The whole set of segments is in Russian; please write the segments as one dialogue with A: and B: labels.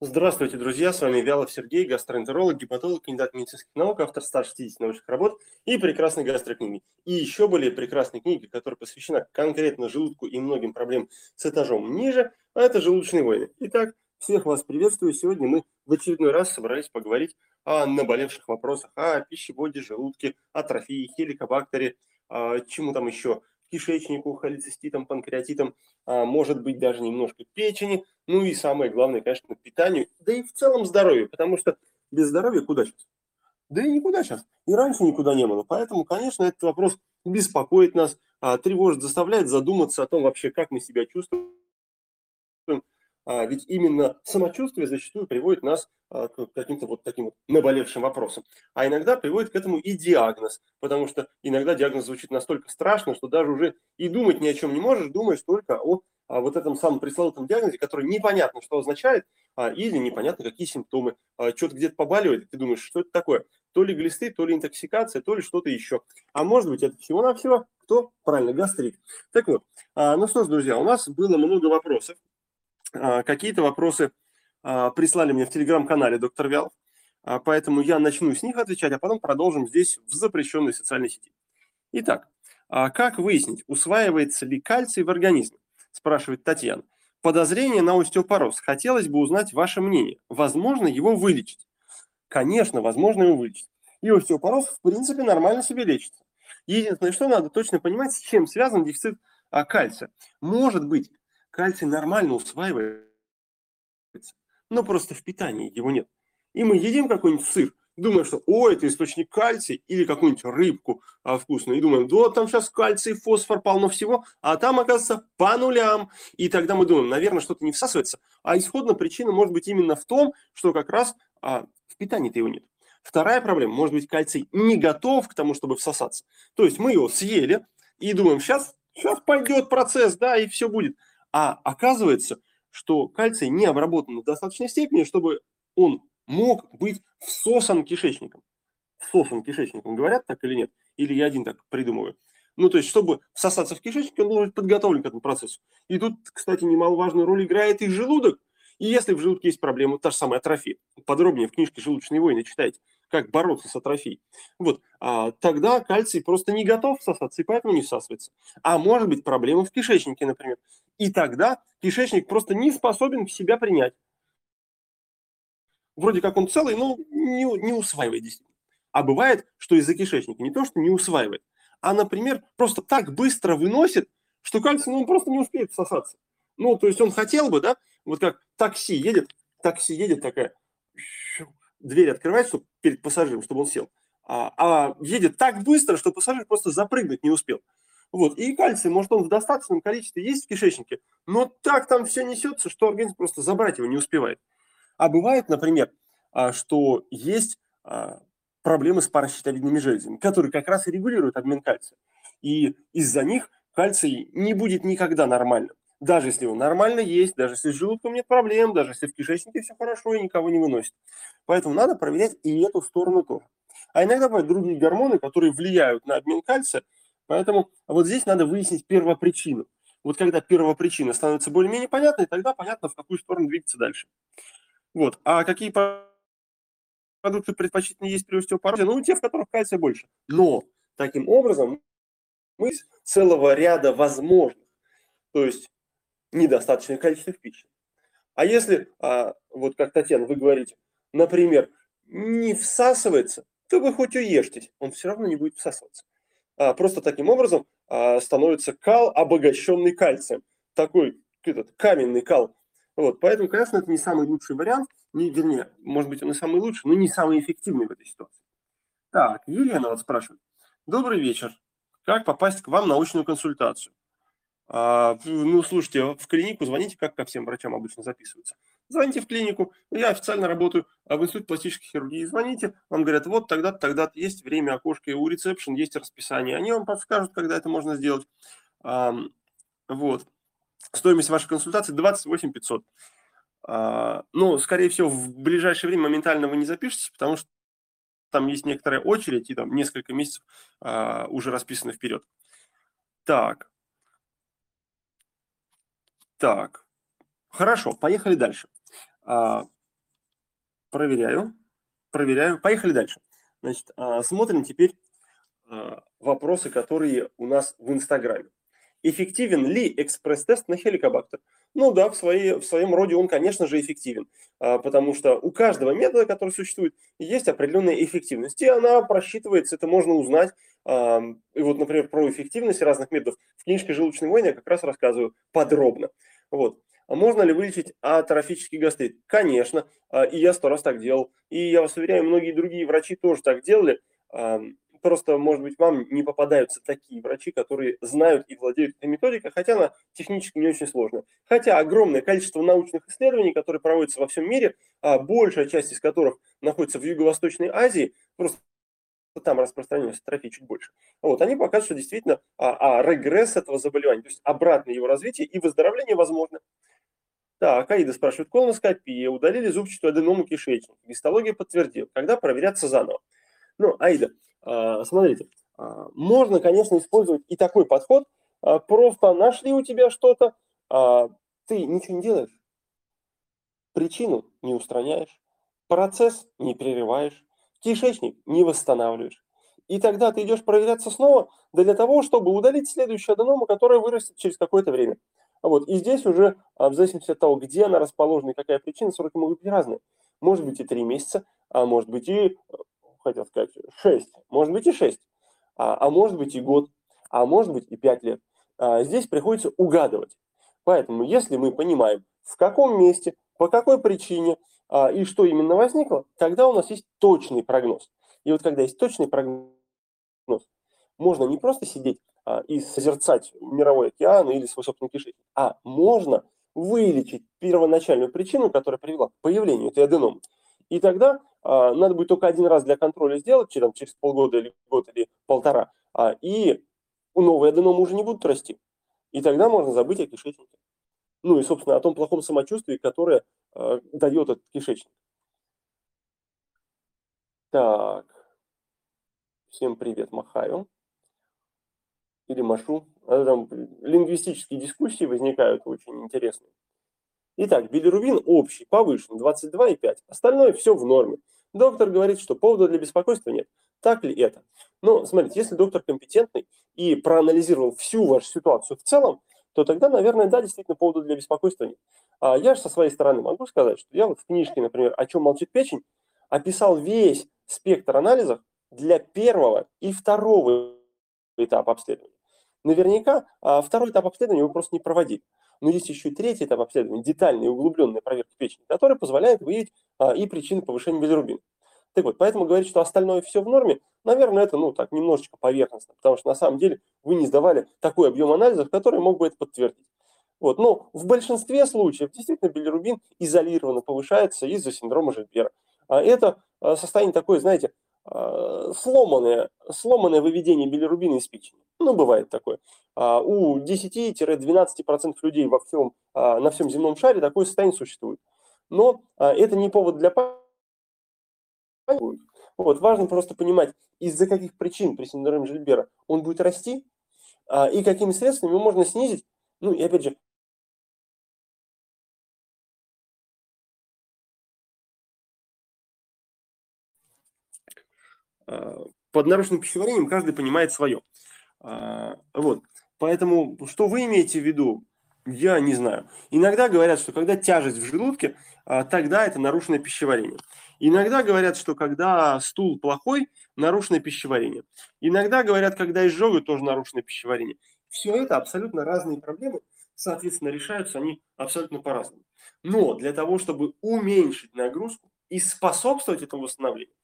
A: Здравствуйте, друзья! С вами Вялов Сергей, гастроэнтеролог, гепатолог, кандидат медицинских наук, автор 160 научных работ и прекрасной гастрокниги. И еще более прекрасной книги, которая посвящена конкретно желудку и многим проблемам с этажом ниже, а это «Желудочные войны». Итак, всех вас приветствую. Сегодня мы в очередной раз собрались поговорить о наболевших вопросах, о пищеводе, желудке, атрофии, хеликобактере, чему там еще, кишечнику, холециститом, панкреатитом, а, может быть даже немножко печени, ну и самое главное, конечно, питанию, да и в целом здоровью, потому что без здоровья куда сейчас? Да и никуда сейчас. И раньше никуда не было. Поэтому, конечно, этот вопрос беспокоит нас, а, тревожит, заставляет задуматься о том вообще, как мы себя чувствуем, а, ведь именно самочувствие зачастую приводит нас а, к каким-то вот таким вот наболевшим вопросам. А иногда приводит к этому и диагноз, потому что иногда диагноз звучит настолько страшно, что даже уже и думать ни о чем не можешь, думаешь только о, вот этом самом пресловутом диагнозе, который непонятно, что означает, а, или непонятно, какие симптомы. Что-то где-то побаливает, ты думаешь, что это такое? То ли глисты, то ли интоксикация, то ли что-то еще. А может быть, это всего-навсего кто? Правильно, гастрит. Так вот, ну что ж, друзья, у нас было много вопросов какие-то вопросы а, прислали мне в телеграм-канале доктор Вял, а, поэтому я начну с них отвечать, а потом продолжим здесь в запрещенной социальной сети. Итак, как выяснить, усваивается ли кальций в организме? Спрашивает Татьяна. Подозрение на остеопороз. Хотелось бы узнать ваше мнение. Возможно его вылечить? Конечно, возможно его вылечить. И остеопороз, в принципе, нормально себе лечится. Единственное, что надо точно понимать, с чем связан дефицит кальция. Может быть, кальций нормально усваивается, но просто в питании его нет. И мы едим какой-нибудь сыр, думаем, что о, это источник кальция, или какую-нибудь рыбку а, вкусную, и думаем, да, там сейчас кальций, фосфор, полно всего, а там, оказывается, по нулям. И тогда мы думаем, наверное, что-то не всасывается. А исходная причина может быть именно в том, что как раз а, в питании-то его нет. Вторая проблема, может быть, кальций не готов к тому, чтобы всосаться. То есть мы его съели и думаем, сейчас, сейчас пойдет процесс, да, и все будет. А оказывается, что кальций не обработан в достаточной степени, чтобы он мог быть всосан кишечником. Всосан кишечником, говорят так или нет? Или я один так придумываю? Ну, то есть, чтобы всосаться в кишечник, он должен быть подготовлен к этому процессу. И тут, кстати, немаловажную роль играет и желудок. И если в желудке есть проблема, та же самая атрофия, подробнее в книжке «Желудочные войны» читайте, как бороться с атрофией, вот, а, тогда кальций просто не готов всосаться, и поэтому не всасывается. А может быть проблема в кишечнике, например. И тогда кишечник просто не способен в себя принять. Вроде как он целый, но не, не усваивает действительно. А бывает, что из-за кишечника не то, что не усваивает, а, например, просто так быстро выносит, что кальций ну, он просто не успеет всосаться. Ну, то есть он хотел бы, да, вот как такси едет, такси едет такая, дверь открывается перед пассажиром, чтобы он сел, а, а едет так быстро, что пассажир просто запрыгнуть не успел. Вот. И кальций, может, он в достаточном количестве есть в кишечнике, но так там все несется, что организм просто забрать его не успевает. А бывает, например, а, что есть а, проблемы с паращитовидными железами, которые как раз и регулируют обмен кальция. И из-за них кальций не будет никогда нормальным. Даже если он нормально есть, даже если с желудком нет проблем, даже если в кишечнике все хорошо и никого не выносит. Поэтому надо проверять и эту сторону тоже. А иногда бывают другие гормоны, которые влияют на обмен кальция, Поэтому вот здесь надо выяснить первопричину. Вот когда первопричина становится более-менее понятной, тогда понятно, в какую сторону двигаться дальше. Вот. А какие продукты предпочтительнее есть при остеопорозе? Ну, те, в которых кальция больше. Но таким образом мы из целого ряда возможных, то есть недостаточное количество пищи. А если, а, вот как Татьяна, вы говорите, например, не всасывается, то вы хоть уешьтесь, он все равно не будет всасываться. А, просто таким образом а, становится кал, обогащенный кальцием. Такой этот, каменный кал. Вот, поэтому, конечно, это не самый лучший вариант, не, вернее, может быть, он и самый лучший, но не самый эффективный в этой ситуации. Так, Елена вот спрашивает. Добрый вечер. Как попасть к вам на научную консультацию? А, ну, слушайте, в клинику звоните, как ко всем врачам обычно записываются. Звоните в клинику, я официально работаю а в Институте пластической хирургии. Звоните, вам говорят, вот тогда-то, тогда есть время, окошко, у ресепшн есть расписание. Они вам подскажут, когда это можно сделать. Вот. Стоимость вашей консультации 28 500. А, ну, скорее всего, в ближайшее время моментально вы не запишетесь, потому что там есть некоторая очередь, и там несколько месяцев а, уже расписано вперед. Так, так, хорошо, поехали дальше. А, проверяю, проверяю. Поехали дальше. Значит, а, смотрим теперь а, вопросы, которые у нас в Инстаграме. Эффективен ли экспресс-тест на хеликобактер? Ну да, в, своей, в своем роде он, конечно же, эффективен, потому что у каждого метода, который существует, есть определенная эффективность, и она просчитывается, это можно узнать. И вот, например, про эффективность разных методов в книжке «Желудочной войны» я как раз рассказываю подробно. Вот. А можно ли вылечить атрофический гастрит? Конечно, а, и я сто раз так делал. И я вас уверяю, многие другие врачи тоже так делали. Просто, может быть, вам не попадаются такие врачи, которые знают и владеют этой методикой, хотя она технически не очень сложная. Хотя огромное количество научных исследований, которые проводятся во всем мире, а большая часть из которых находится в Юго-Восточной Азии, просто там распространенность атрофии чуть больше. Вот, они показывают, что действительно а, а, регресс этого заболевания, то есть обратное его развитие и выздоровление возможно. Так, Аида спрашивает, колоноскопия, удалили зубчатую аденому кишечника, гистология подтвердила, когда проверяться заново. Ну, Аида, а, смотрите, а, можно, конечно, использовать и такой подход, а, просто нашли у тебя что-то, ты ничего не делаешь, причину не устраняешь, процесс не прерываешь, кишечник не восстанавливаешь. И тогда ты идешь проверяться снова для того, чтобы удалить следующую аденому, которая вырастет через какое-то время. Вот. И здесь уже, а, в зависимости от того, где она расположена и какая причина, сроки могут быть разные. Может быть и 3 месяца, а может быть и, хотел сказать, 6, может быть и 6, а, а может быть и год, а может быть и 5 лет. А, здесь приходится угадывать. Поэтому, если мы понимаем, в каком месте, по какой причине а, и что именно возникло, тогда у нас есть точный прогноз. И вот когда есть точный прогноз, можно не просто сидеть и созерцать мировой океан или свой собственный кишечник, а можно вылечить первоначальную причину, которая привела к появлению этой аденомы. И тогда а, надо будет только один раз для контроля сделать, через, через полгода или год или полтора, а, и новые аденомы уже не будут расти. И тогда можно забыть о кишечнике. Ну и, собственно, о том плохом самочувствии, которое а, дает этот кишечник. Так. Всем привет, махаю или машу. А там лингвистические дискуссии возникают очень интересные. Итак, билирубин общий, повышен, 22,5. Остальное все в норме. Доктор говорит, что повода для беспокойства нет. Так ли это? Но смотрите, если доктор компетентный и проанализировал всю вашу ситуацию в целом, то тогда, наверное, да, действительно повода для беспокойства нет. А я же со своей стороны могу сказать, что я вот в книжке, например, «О чем молчит печень» описал весь спектр анализов для первого и второго этапа обследования. Наверняка а, второй этап обследования вы просто не проводили. Но есть еще третий этап обследования, детальная и углубленная проверка печени, который позволяет выявить а, и причины повышения билирубина. Так вот, поэтому говорить, что остальное все в норме, наверное, это, ну, так, немножечко поверхностно, потому что на самом деле вы не сдавали такой объем анализов, который мог бы это подтвердить. Вот, но в большинстве случаев действительно билирубин изолированно повышается из-за синдрома Жильбера. А это состояние такое, знаете, сломанное, сломанное выведение билирубина из печени. Ну, бывает такое. А, у 10-12% людей во всем, а, на всем земном шаре такое состояние существует. Но это не повод для паники. Вот, важно просто понимать, из-за каких причин при синдроме Жильбера он будет расти, и какими средствами можно снизить, ну и опять же, под нарушенным пищеварением каждый понимает свое. А, вот. Поэтому, что вы имеете в виду, я не знаю. Иногда говорят, что когда тяжесть в желудке, а, тогда это нарушенное пищеварение. Иногда говорят, что когда стул плохой, нарушенное пищеварение. Иногда говорят, когда изжога, тоже нарушенное пищеварение. Все это абсолютно разные проблемы, соответственно, решаются они абсолютно по-разному. Но для того, чтобы уменьшить нагрузку и способствовать этому восстановлению,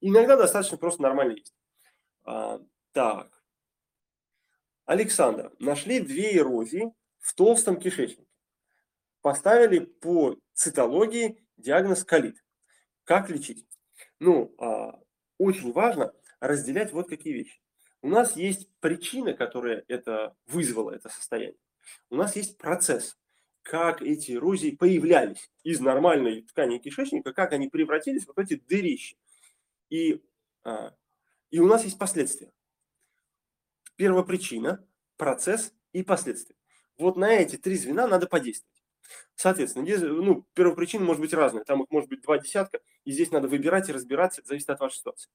A: иногда достаточно просто нормально есть. А, так. Александр, нашли две эрозии в толстом кишечнике. Поставили по цитологии диагноз колит. Как лечить? Ну, а, очень важно разделять вот какие вещи. У нас есть причина, которая это вызвала, это состояние. У нас есть процесс, как эти эрозии появлялись из нормальной ткани кишечника, как они превратились в вот эти дырища. И, а, и у нас есть последствия первопричина, процесс и последствия. Вот на эти три звена надо подействовать. Соответственно, здесь, ну, первопричина может быть разная, там их может быть два десятка, и здесь надо выбирать и разбираться, это зависит от вашей ситуации.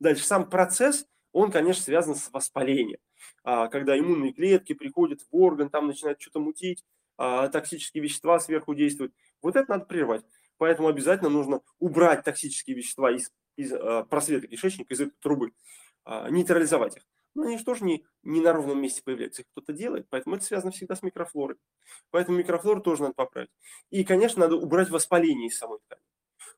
A: Дальше, сам процесс, он, конечно, связан с воспалением. А, когда иммунные клетки приходят в орган, там начинают что-то мутить, а, токсические вещества сверху действуют. Вот это надо прервать. Поэтому обязательно нужно убрать токсические вещества из, из а, просвета кишечника, из этой трубы, нейтрализовать их. Но они же тоже не, не на ровном месте появляются, их кто-то делает, поэтому это связано всегда с микрофлорой. Поэтому микрофлору тоже надо поправить. И, конечно, надо убрать воспаление из самой ткани.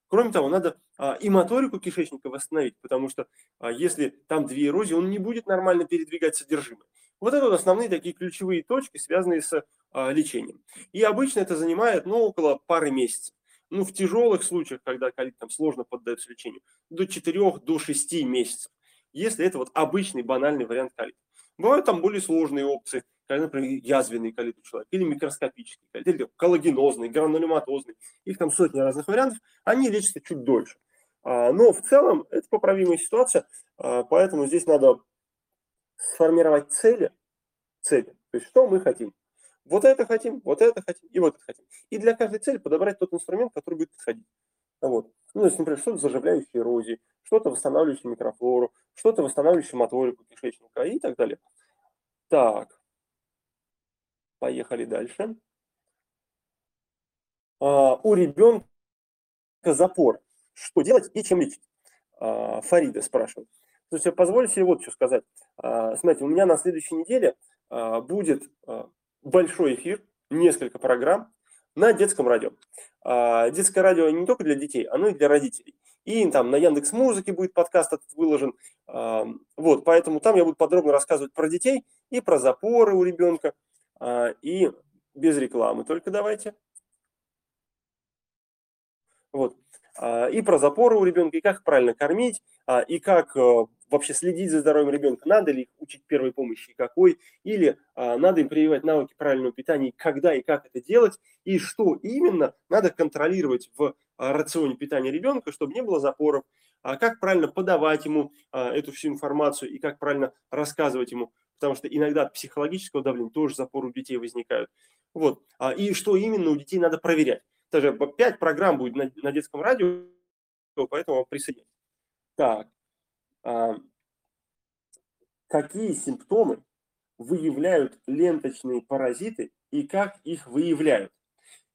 A: Кроме того, надо а, и моторику кишечника восстановить, потому что а, если там две эрозии, он не будет нормально передвигать содержимое. Вот это вот основные такие ключевые точки, связанные с а, лечением. И обычно это занимает ну, около пары месяцев. Ну, в тяжелых случаях, когда колит там сложно поддается лечению, до 4 до 6 месяцев, если это вот обычный банальный вариант колита. Бывают там более сложные опции, когда, например, язвенный колит у человека, или микроскопический колит, или коллагенозный, гранулематозный. Их там сотни разных вариантов, они лечатся чуть дольше. А, но в целом это поправимая ситуация, а, поэтому здесь надо сформировать цели, цели, то есть что мы хотим. Вот это хотим, вот это хотим и вот это хотим. И для каждой цели подобрать тот инструмент, который будет подходить. Вот. Ну, то есть, например, что-то заживляющее эрозии, что-то восстанавливающее микрофлору, что-то восстанавливающее моторику кишечника и так далее. Так, Поехали дальше. А, у ребенка запор. Что делать и чем лечить? А, Фарида спрашивает. То есть позвольте вот что сказать. А, смотрите, у меня на следующей неделе а, будет а, большой эфир, несколько программ на детском радио. А, детское радио не только для детей, оно и для родителей. И там на Яндекс Музыке будет подкаст этот выложен. А, вот, поэтому там я буду подробно рассказывать про детей и про запоры у ребенка, а, и без рекламы только давайте. Вот. И про запоры у ребенка, и как правильно кормить, и как э, вообще следить за здоровьем ребенка, надо ли их учить первой помощи, какой, или надо им прививать навыки правильного питания, когда и как это делать, и что именно надо контролировать в рационе питания ребенка, чтобы не было запоров, как правильно подавать ему эту всю информацию и как правильно рассказывать ему потому что иногда от психологического давления тоже запор у детей возникают. Вот. А, и что именно у детей надо проверять. Даже 5 программ будет на, на детском радио, поэтому присоединяйтесь. Так. А, какие симптомы выявляют ленточные паразиты и как их выявляют?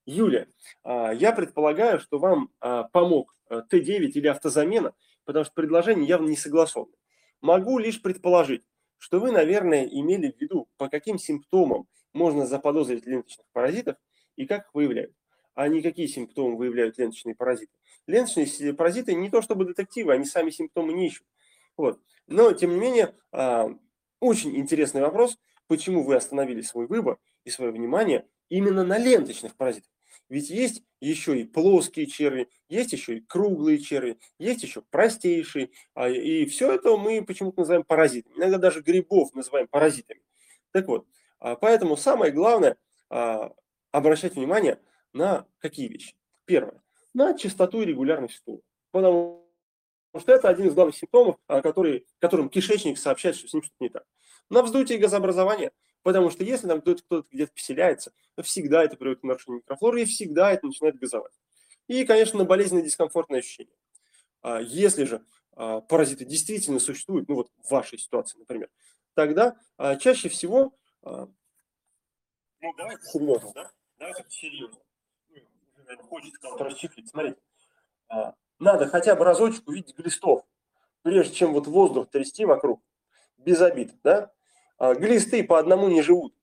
A: Юля, а, я предполагаю, что вам а, помог а, Т9 или автозамена, потому что предложение явно не согласовано. Могу лишь предположить, что вы, наверное, имели в виду, по каким симптомам можно заподозрить ленточных паразитов и как их выявляют. А не какие симптомы выявляют ленточные паразиты. Ленточные паразиты не то чтобы детективы, они сами симптомы не ищут. Вот. Но, тем не менее, а, очень интересный вопрос, почему вы остановили свой выбор и свое внимание именно на ленточных паразитах. Ведь есть еще и плоские черви, есть еще и круглые черви, есть еще простейшие. А, и все это мы почему-то называем паразитами. Иногда даже грибов называем паразитами. Так вот, а, поэтому самое главное обращать внимание на какие вещи. Первое. На частоту и регулярность стула. Потому что это один из главных симптомов, который, которым кишечник сообщает, что с ним что-то не так. На вздутие и газообразование – Потому что если там кто-то, кто где-то поселяется, всегда это приводит к нарушению микрофлоры, и всегда это начинает газовать. И, конечно, болезненное дискомфортное ощущение. А если же а, паразиты действительно существуют, ну вот в вашей ситуации, например, тогда а, чаще всего, ну давайте серьезно, да? Давайте серьезно. Ну, хочется расчехлить. Смотрите, надо хотя бы разочек увидеть глистов, прежде чем вот воздух трясти вокруг, без обид, да? А, глисты по одному не живут,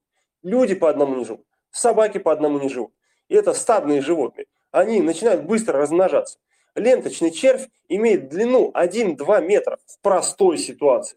A: люди по одному не живут, собаки по одному не живут. И это стадные животные. Они начинают быстро размножаться. Ленточный червь имеет длину 1-2 метра в простой ситуации.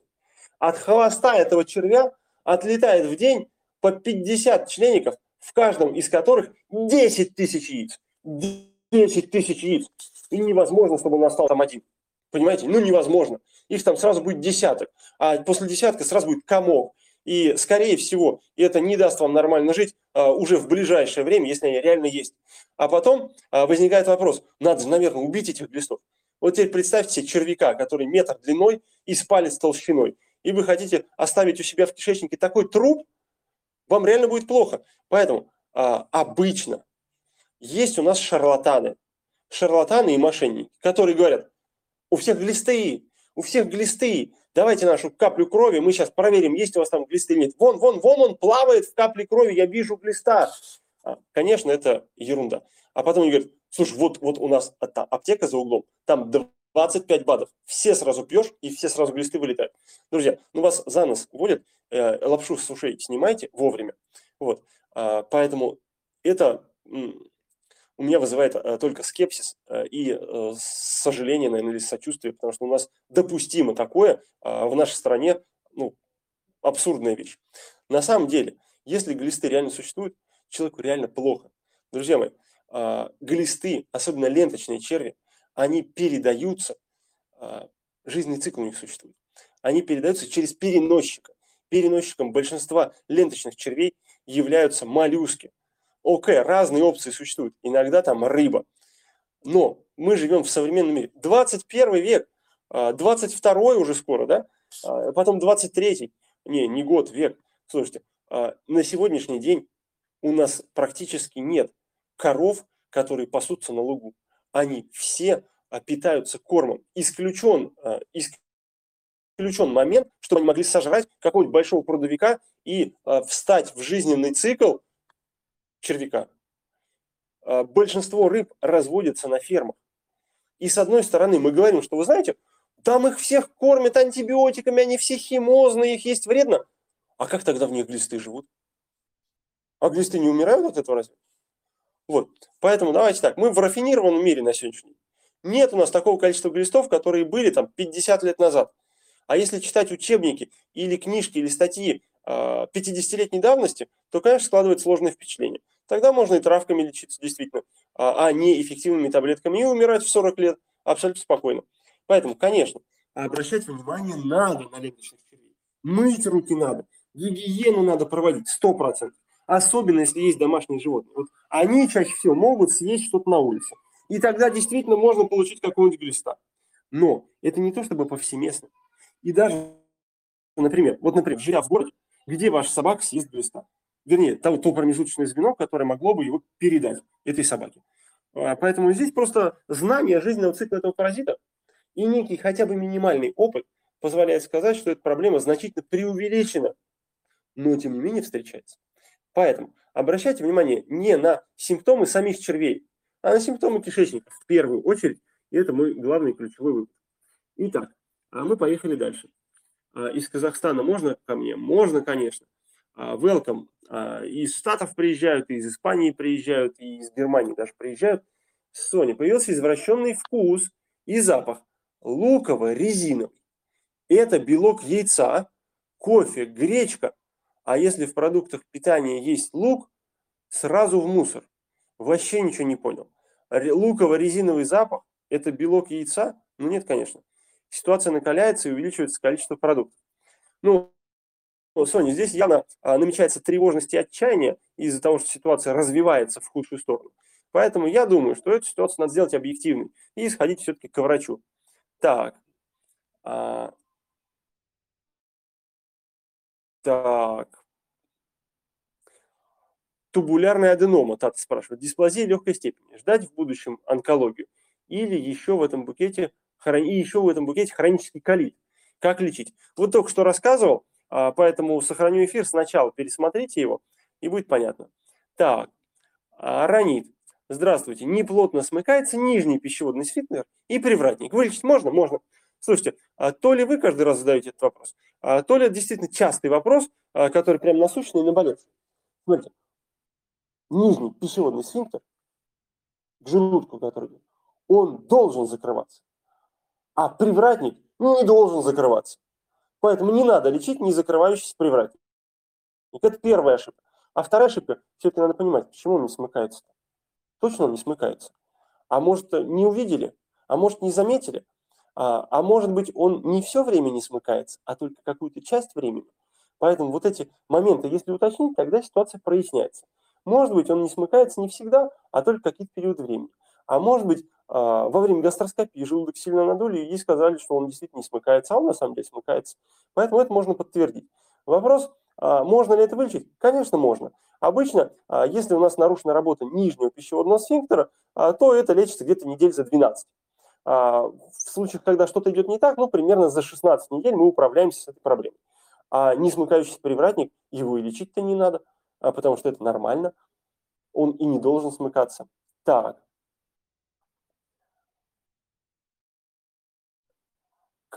A: От хвоста этого червя отлетает в день по 50 члеников, в каждом из которых 10 тысяч яиц. 10 тысяч яиц. И невозможно, чтобы он остался там один. Понимаете? Ну, невозможно. Их там сразу будет десяток. А после десятка сразу будет комок. И, скорее всего, это не даст вам нормально жить а, уже в ближайшее время, если они реально есть. А потом а, возникает вопрос, надо же, наверное, убить этих глистов. Вот теперь представьте себе червяка, который метр длиной и с палец толщиной. И вы хотите оставить у себя в кишечнике такой труп, вам реально будет плохо. Поэтому а, обычно есть у нас шарлатаны, шарлатаны и мошенники, которые говорят, у всех глисты, у всех глисты, давайте нашу каплю крови, мы сейчас проверим, есть у вас там глисты или нет. Вон, вон, вон он плавает в капле крови, я вижу глиста. А, конечно, это ерунда. А потом они говорят, слушай, вот, вот у нас аптека за углом, там 25 бадов, все сразу пьешь, и все сразу глисты вылетают. Друзья, ну вас за нос водят, э, лапшу с ушей снимайте вовремя. Вот, а, поэтому это у меня вызывает э, только скепсис э, и э, сожаление, наверное, или сочувствие, потому что у нас допустимо такое а, в нашей стране, ну, абсурдная вещь. На самом деле, если глисты реально существуют, человеку реально плохо. Друзья мои, а, глисты, особенно ленточные черви, они передаются, а, жизненный цикл у них существует, они передаются через переносчика. Переносчиком большинства ленточных червей являются моллюски. Окей, разные опции существуют. Иногда там рыба. Но мы живем в современном мире. 21 век, 22 а, уже скоро, да? А, потом 23 не, не год, век. Слушайте, а, на сегодняшний день у нас практически нет коров, которые пасутся на лугу. Они все питаются кормом. Исключен, исключен момент, что они могли сожрать какого-нибудь большого прудовика и встать в жизненный цикл червяка. А, большинство рыб разводятся на фермах. И с одной стороны мы говорим, что вы знаете, там их всех кормят антибиотиками, они все химозные, их есть вредно. А как тогда в них глисты живут? А глисты не умирают от этого разве? Вот. Поэтому давайте так, мы в рафинированном мире на сегодняшний день. Нет у нас такого количества глистов, которые были там 50 лет назад. А если читать учебники или книжки, или статьи 50-летней давности, то, конечно, складывает сложное впечатление. Тогда можно и травками лечиться, действительно, а, а не эффективными таблетками и умирать в 40 лет абсолютно спокойно. Поэтому, конечно, обращать внимание надо на ленточных червей. Мыть руки надо, гигиену надо проводить 100%. Особенно, если есть домашние животные. Вот они чаще всего могут съесть что-то на улице. И тогда действительно можно получить какого-нибудь глиста. Но это не то чтобы повсеместно. И даже, например, вот, например, живя в городе, где ваша собака съест глиста. Вернее, то, то промежуточное звено, которое могло бы его передать этой собаке. А, поэтому здесь просто знание жизненного цикла этого паразита и некий хотя бы минимальный опыт позволяет сказать, что эта проблема значительно преувеличена, но тем не менее встречается. Поэтому обращайте внимание не на симптомы самих червей, а на симптомы кишечника в первую очередь. И это мой главный ключевой вывод. Итак, а мы поехали дальше. А, из Казахстана можно ко мне? Можно, конечно. А, welcome. А, из Штатов приезжают, из Испании приезжают, и из Германии даже приезжают. Соня, появился извращенный вкус и запах луково-резиновый. Это белок яйца, кофе, гречка. А если в продуктах питания есть лук, сразу в мусор. Вообще ничего не понял. Луково-резиновый запах – это белок яйца? Ну нет, конечно ситуация накаляется и увеличивается количество продуктов. Ну, Соня, здесь явно а, намечается тревожность и отчаяние из-за того, что ситуация развивается в худшую сторону. Поэтому я думаю, что эту ситуацию надо сделать объективной и сходить все-таки к врачу. Так. А, так. Тубулярная аденома, Тата спрашивает. Дисплазия легкой степени. Ждать в будущем онкологию? Или еще в этом букете и еще в этом букете хронический колит. Как лечить? Вот только что рассказывал, поэтому сохраню эфир сначала, пересмотрите его, и будет понятно. Так, а, ранит. Здравствуйте. Неплотно смыкается нижний пищеводный сфинктер и привратник. Вылечить можно? Можно. Слушайте, а то ли вы каждый раз задаете этот вопрос, то ли это действительно частый вопрос, который прям насущный и наболевший. Смотрите, нижний пищеводный сфинктер к желудку, который он должен закрываться. А привратник не должен закрываться. Поэтому не надо лечить не закрывающийся привратник. Это первая ошибка. А вторая ошибка, все-таки надо понимать, почему он не смыкается. -то. Точно он не смыкается. А может, не увидели, а может, не заметили, а, а может быть, он не все время не смыкается, а только какую-то часть времени. Поэтому вот эти моменты, если уточнить, тогда ситуация проясняется. Может быть, он не смыкается не всегда, а только какие-то периоды времени. А может быть, а, во время гастроскопии желудок сильно надули и сказали, что он действительно не смыкается, а он на самом деле смыкается. Поэтому это можно подтвердить. Вопрос, а, можно ли это вылечить? Конечно, можно. Обычно, а, если у нас нарушена работа нижнего пищеводного сфинктера, то это лечится где-то недель за 12. В случаях, когда что-то идет не так, ну, примерно за 16 недель мы управляемся с этой проблемой. А не смыкающийся привратник, его и лечить-то не надо, потому что это нормально. Он и не должен смыкаться. Так.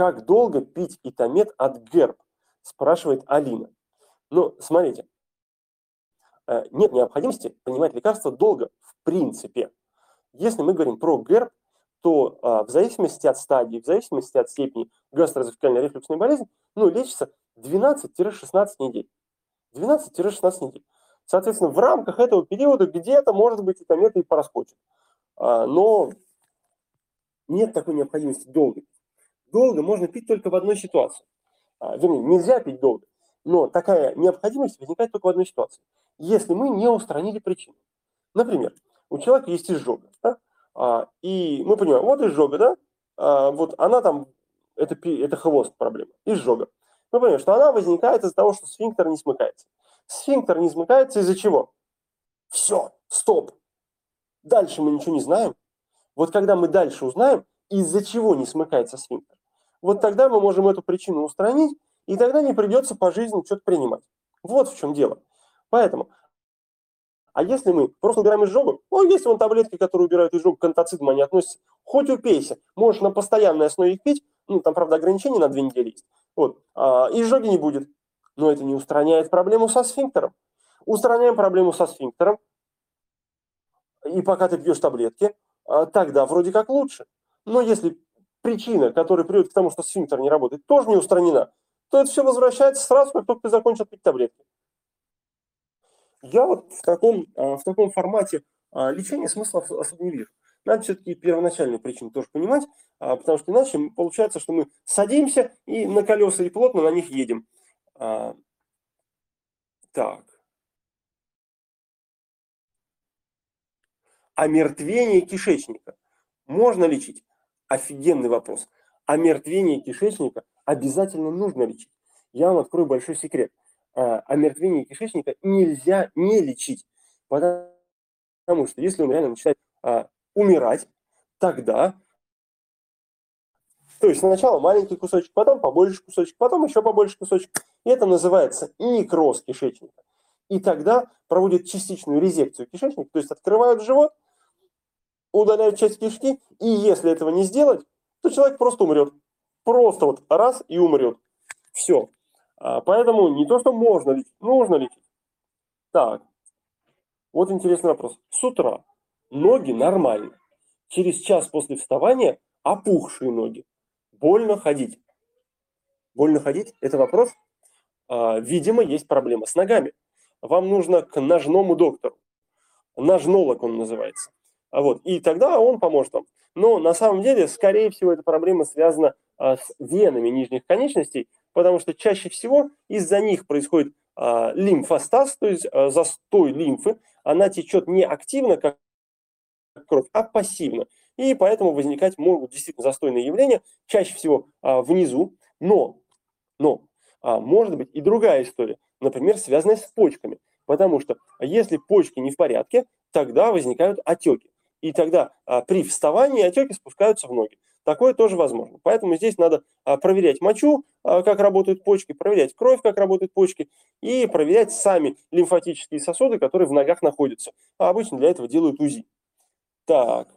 A: Как долго пить итамет от ГЕРБ? Спрашивает Алина. Ну, смотрите, э, нет необходимости принимать лекарства долго, в принципе. Если мы говорим про ГЭРБ, то а, в зависимости от стадии, в зависимости от степени гастроэзофикальной рефлюксной болезни, ну, лечится 12-16 недель. 12-16 недель. Соответственно, в рамках этого периода где-то, может быть, итометы и пораскочат. А, но нет такой необходимости долго. Долго можно пить только в одной ситуации. А, вернее, нельзя пить долго. Но такая необходимость возникает только в одной ситуации. Если мы не устранили причину. Например, у человека есть изжога. Да? А, и мы понимаем, вот изжога, да? А, вот она там, это, это хвост проблема, изжога. Мы понимаем, что она возникает из-за того, что сфинктер не смыкается. Сфинктер не смыкается из-за чего? Все, стоп. Дальше мы ничего не знаем. Вот когда мы дальше узнаем, из-за чего не смыкается сфинктер, вот тогда мы можем эту причину устранить и тогда не придется по жизни что-то принимать. Вот в чем дело. Поэтому, а если мы просто убираем изжогу, ну, есть вон таблетки, которые убирают изжогу, к антоцидам они относятся, хоть упейся, можешь на постоянной основе их пить, ну, там, правда, ограничения на две недели есть, вот, а, изжоги не будет. Но это не устраняет проблему со сфинктером. Устраняем проблему со сфинктером, и пока ты пьешь таблетки, а, тогда вроде как лучше. Но если причина, которая приводит к тому, что сфинктер не работает, тоже не устранена, то это все возвращается сразу, как только ты закончил пить таблетки. Я вот в таком, а, в таком формате а, лечения смысла особо не вижу. Надо все-таки первоначальную причину тоже понимать, а, потому что иначе получается, что мы садимся и на колеса и плотно на них едем. Так. Омертвение кишечника можно лечить? Офигенный вопрос. Омертвение кишечника обязательно нужно лечить. Я вам открою большой секрет. А, омертвение кишечника нельзя не лечить, потому что если он реально начинает а, умирать, тогда, то есть сначала маленький кусочек, потом побольше кусочек, потом еще побольше кусочек, и это называется некроз кишечника. И тогда проводят частичную резекцию кишечника, то есть открывают живот, удаляют часть кишки, и если этого не сделать, то человек просто умрет. Просто вот раз и умрет. Все. А, поэтому не то, что можно лечить, нужно лечить. Так, вот интересный вопрос. С утра ноги нормально. Через час после вставания опухшие ноги. Больно ходить. Больно ходить – это вопрос. А, видимо, есть проблема с ногами. Вам нужно к ножному доктору. Ножнолог он называется. А вот, и тогда он поможет вам. Но на самом деле, скорее всего, эта проблема связана а, с венами нижних конечностей, потому что чаще всего из-за них происходит а, лимфостаз, то есть застой лимфы. Она течет не активно, как кровь, а пассивно. И поэтому возникать могут действительно застойные явления, чаще всего внизу. Но, но может быть и другая история, например, связанная с почками. Потому что если почки не в порядке, тогда возникают отеки. И тогда при вставании отеки спускаются в ноги. Такое тоже возможно. Поэтому здесь надо а, проверять мочу, а, как работают почки, проверять кровь, как работают почки, и проверять сами лимфатические сосуды, которые в ногах находятся. А обычно для этого делают УЗИ. Так.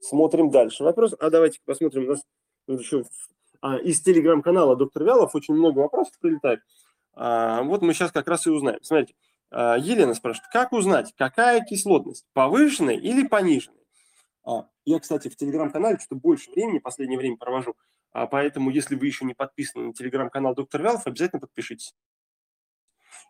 A: Смотрим дальше. Вопрос. А давайте посмотрим. У нас еще а, из телеграм-канала доктор Вялов очень много вопросов прилетает. А, вот мы сейчас как раз и узнаем. Смотрите. А, Елена спрашивает, как узнать, какая кислотность, повышенная или пониженная? А, я, кстати, в телеграм-канале что больше времени в последнее время провожу, а поэтому, если вы еще не подписаны на телеграм-канал доктор Вялов, обязательно подпишитесь.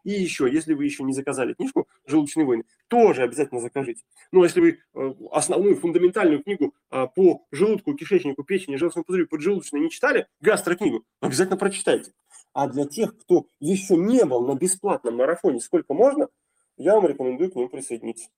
A: И еще, если вы еще не заказали книжку «Желудочные войны», тоже обязательно закажите. Ну, если вы э, основную фундаментальную книгу по желудку, кишечнику, печени, желчному пузырю, поджелудочной не читали, гастрокнигу, обязательно прочитайте. А для тех, кто еще не был на бесплатном марафоне «Сколько можно», я вам рекомендую к нему присоединиться.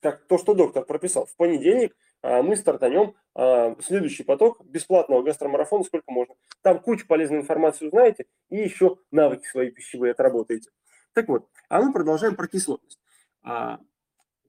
A: Как то, что доктор прописал. В понедельник а, мы стартанем а, следующий поток бесплатного гастромарафона сколько можно. Там кучу полезной информации узнаете и еще навыки свои пищевые отработаете. Так вот, а мы продолжаем про кислотность. А,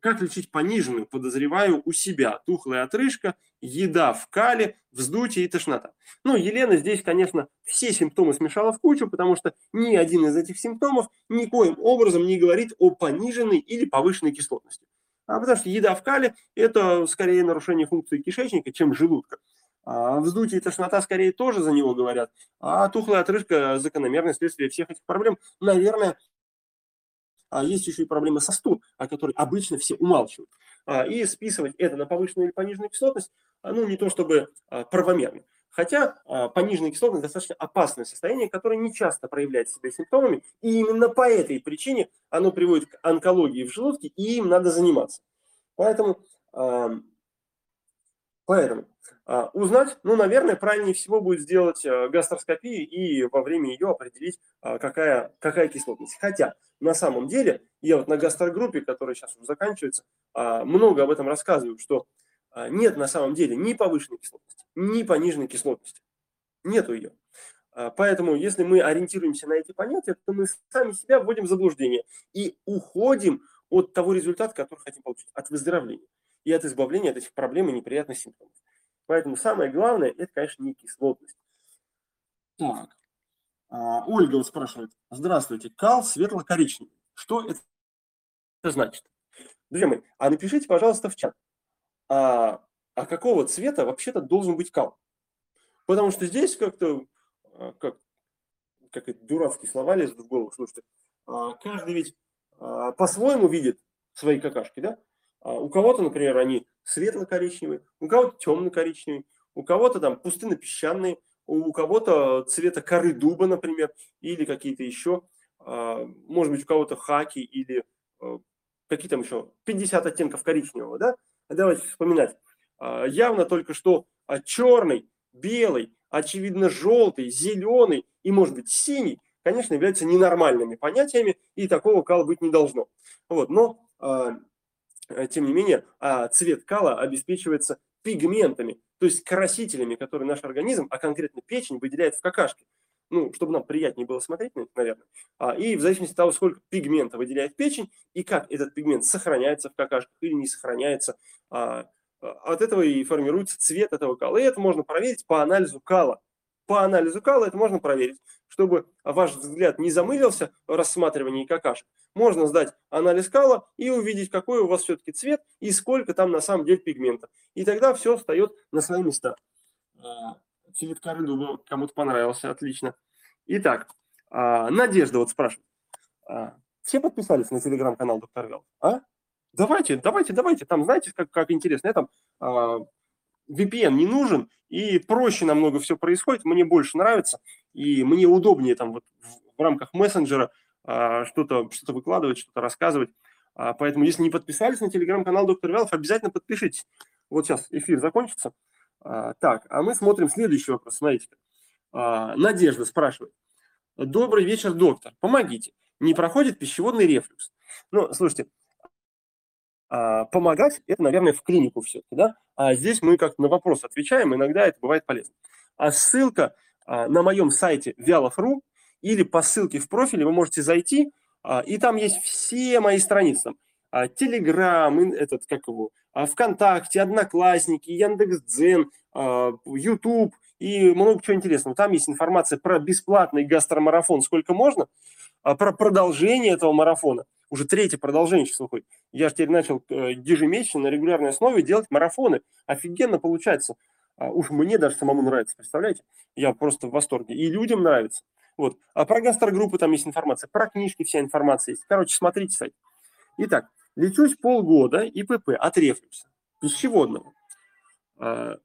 A: как лечить пониженную, подозреваю, у себя тухлая отрыжка, еда в кале, вздутие и тошнота. Ну, Елена здесь, конечно, все симптомы смешала в кучу, потому что ни один из этих симптомов никоим образом не говорит о пониженной или повышенной кислотности. А потому что еда в кале – это скорее нарушение функции кишечника, чем желудка. А вздутие и тошнота скорее тоже за него говорят. А тухлая отрыжка – закономерное следствие всех этих проблем. Наверное, а есть еще и проблемы со стул, о которой обычно все умалчивают. А, и списывать это на повышенную или пониженную кислотность, а, ну, не то чтобы а, правомерно. Хотя пониженная кислотность достаточно опасное состояние, которое не часто проявляет себя симптомами, и именно по этой причине оно приводит к онкологии в желудке, и им надо заниматься. Поэтому, поэтому а, узнать, ну, наверное, правильнее всего будет сделать а, гастроскопию и во время ее определить, а, какая, какая кислотность. Хотя, на самом деле, я вот на гастрогруппе, которая сейчас уже заканчивается, много об этом рассказываю, что нет на самом деле ни повышенной кислотности, ни пониженной кислотности. Нету ее. Поэтому, если мы ориентируемся на эти понятия, то мы сами себя вводим в заблуждение и уходим от того результата, который хотим получить, от выздоровления и от избавления от этих проблем и неприятных симптомов. Поэтому самое главное, это, конечно, не кислотность. Так. А, Ольга вот спрашивает. Здравствуйте. Кал светло-коричневый. Что это значит? Друзья мои, а напишите, пожалуйста, в чат. А, а какого цвета вообще-то должен быть кал? Потому что здесь как-то, а, как, как это, дурацкие слова лезут в голову. Слушайте, а, каждый ведь а, по-своему видит свои какашки, да? А у кого-то, например, они светло-коричневые, у кого-то темно-коричневые, у кого-то там пустынно-песчаные, у кого-то цвета коры дуба, например, или какие-то еще, а, может быть, у кого-то хаки или а, какие там еще, 50 оттенков коричневого, да? Давайте вспоминать. Явно только что черный, белый, очевидно желтый, зеленый и, может быть, синий, конечно, являются ненормальными понятиями, и такого кала быть не должно. Вот, но тем не менее, а, цвет кала обеспечивается пигментами, то есть красителями, которые наш организм, а конкретно печень, выделяет в какашке. Ну, чтобы нам приятнее было смотреть на это, наверное. А, и в зависимости от того, сколько пигмента выделяет печень, и как этот пигмент сохраняется в какашках или не сохраняется, а, от этого и формируется цвет этого кала. И это можно проверить по анализу кала. По анализу кала это можно проверить, чтобы ваш взгляд не замылился в рассматривании какашек можно сдать анализ кала и увидеть, какой у вас все-таки цвет и сколько там на самом деле пигмента. И тогда все встает на свои места. А, цвет коры дуба кому-то понравился, отлично. Итак, а, Надежда вот спрашивает. А, все подписались на телеграм-канал Доктор Вел? А? Давайте, давайте, давайте. Там, знаете, как, как интересно. Я там VPN не нужен, и проще намного все происходит, мне больше нравится, и мне удобнее там вот в, рамках мессенджера а, что-то что выкладывать, что-то рассказывать. А, поэтому, если не подписались на телеграм-канал Доктор Вялов, обязательно подпишитесь. Вот сейчас эфир закончится. А, так, а мы смотрим следующий вопрос. Смотрите. Надежда спрашивает. Добрый вечер, доктор. Помогите. Не проходит пищеводный рефлюкс. Ну, слушайте, помогать – это, наверное, в клинику все-таки, да? А здесь мы как на вопрос отвечаем, иногда это бывает полезно. А ссылка на моем сайте Вялов.ру или по ссылке в профиле вы можете зайти, а, и там есть все мои страницы. Там, Телеграм, этот, как его, а, ВКонтакте, Одноклассники, Яндекс.Дзен, Ютуб и много чего интересного. Там есть информация про бесплатный гастромарафон, сколько можно, а, про продолжение этого марафона. Уже третье продолжение выходит. Я же теперь начал э, ежемесячно на регулярной основе делать марафоны. Офигенно получается. Уж мне даже самому нравится, представляете? Я просто в восторге. И людям нравится. Вот. А про гастрогруппы там есть информация, про книжки вся информация есть. Короче, смотрите сайт. Итак, лечусь полгода ИПП от рефлюкса пищеводного. А,